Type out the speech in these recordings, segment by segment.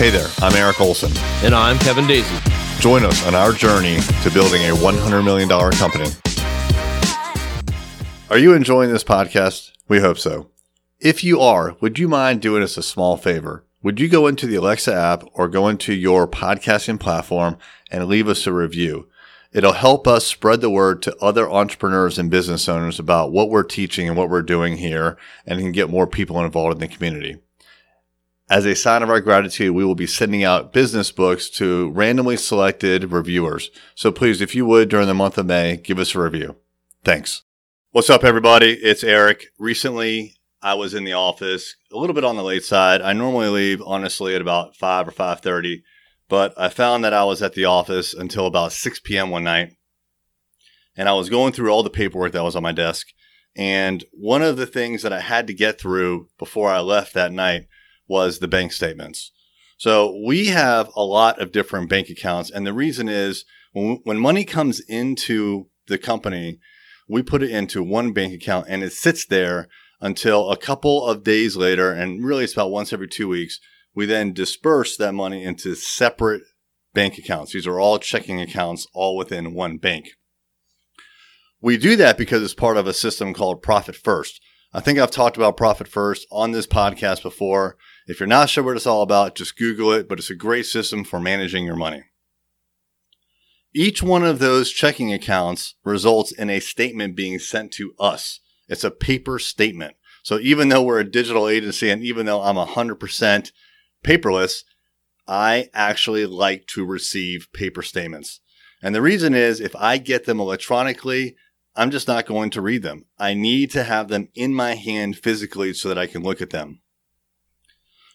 Hey there, I'm Eric Olson. And I'm Kevin Daisy. Join us on our journey to building a $100 million company. Are you enjoying this podcast? We hope so. If you are, would you mind doing us a small favor? Would you go into the Alexa app or go into your podcasting platform and leave us a review? It'll help us spread the word to other entrepreneurs and business owners about what we're teaching and what we're doing here and can get more people involved in the community. As a sign of our gratitude, we will be sending out business books to randomly selected reviewers. So please, if you would, during the month of May, give us a review. Thanks. What's up, everybody? It's Eric. Recently, I was in the office a little bit on the late side. I normally leave, honestly, at about 5 or 5.30 but I found that I was at the office until about 6 p.m. one night. And I was going through all the paperwork that was on my desk. And one of the things that I had to get through before I left that night was the bank statements. So we have a lot of different bank accounts. And the reason is when, when money comes into the company, we put it into one bank account and it sits there until a couple of days later. And really, it's about once every two weeks we then disperse that money into separate bank accounts. These are all checking accounts, all within one bank. We do that because it's part of a system called Profit First. I think I've talked about Profit First on this podcast before. If you're not sure what it's all about, just Google it, but it's a great system for managing your money. Each one of those checking accounts results in a statement being sent to us. It's a paper statement. So even though we're a digital agency and even though I'm 100% paperless, I actually like to receive paper statements. And the reason is if I get them electronically, I'm just not going to read them. I need to have them in my hand physically so that I can look at them.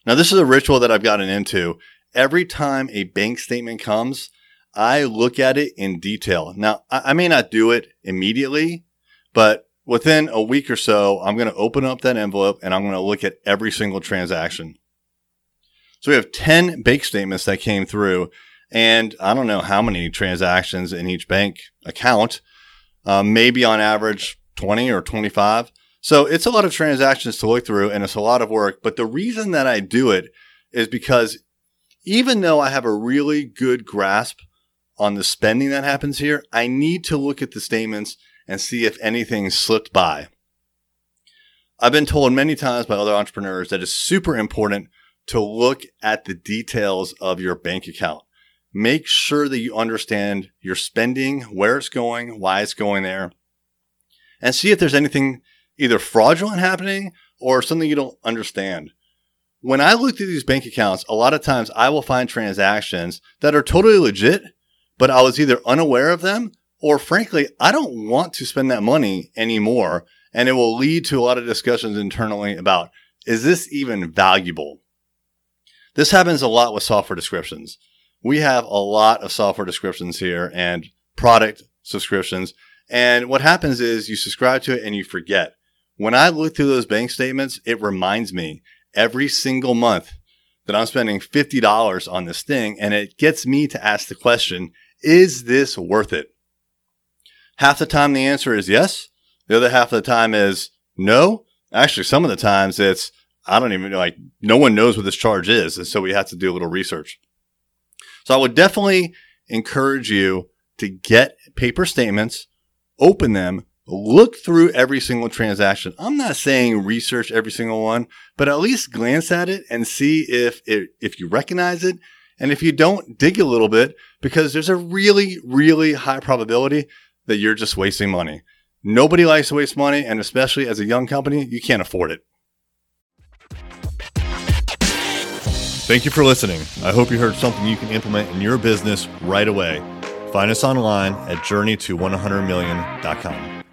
Now, this is a ritual that I've gotten into. Every time a bank statement comes, I look at it in detail. Now, I may not do it immediately, but within a week or so, I'm going to open up that envelope and I'm going to look at every single transaction. So we have 10 bank statements that came through, and I don't know how many transactions in each bank account, um, maybe on average 20 or 25. So it's a lot of transactions to look through, and it's a lot of work. But the reason that I do it is because even though I have a really good grasp on the spending that happens here, I need to look at the statements and see if anything slipped by. I've been told many times by other entrepreneurs that it's super important to look at the details of your bank account. Make sure that you understand your spending, where it's going, why it's going there, and see if there's anything either fraudulent happening or something you don't understand. When I look through these bank accounts, a lot of times I will find transactions that are totally legit, but I was either unaware of them or frankly, I don't want to spend that money anymore. And it will lead to a lot of discussions internally about is this even valuable? This happens a lot with software descriptions. We have a lot of software descriptions here and product subscriptions. And what happens is you subscribe to it and you forget. When I look through those bank statements, it reminds me every single month that I'm spending $50 on this thing. And it gets me to ask the question, is this worth it? Half the time the answer is yes. The other half of the time is no. Actually, some of the times it's I don't even like no one knows what this charge is, and so we have to do a little research. So I would definitely encourage you to get paper statements, open them, look through every single transaction. I'm not saying research every single one, but at least glance at it and see if it, if you recognize it, and if you don't, dig a little bit because there's a really really high probability that you're just wasting money. Nobody likes to waste money, and especially as a young company, you can't afford it. Thank you for listening. I hope you heard something you can implement in your business right away. Find us online at journeyto100million.com.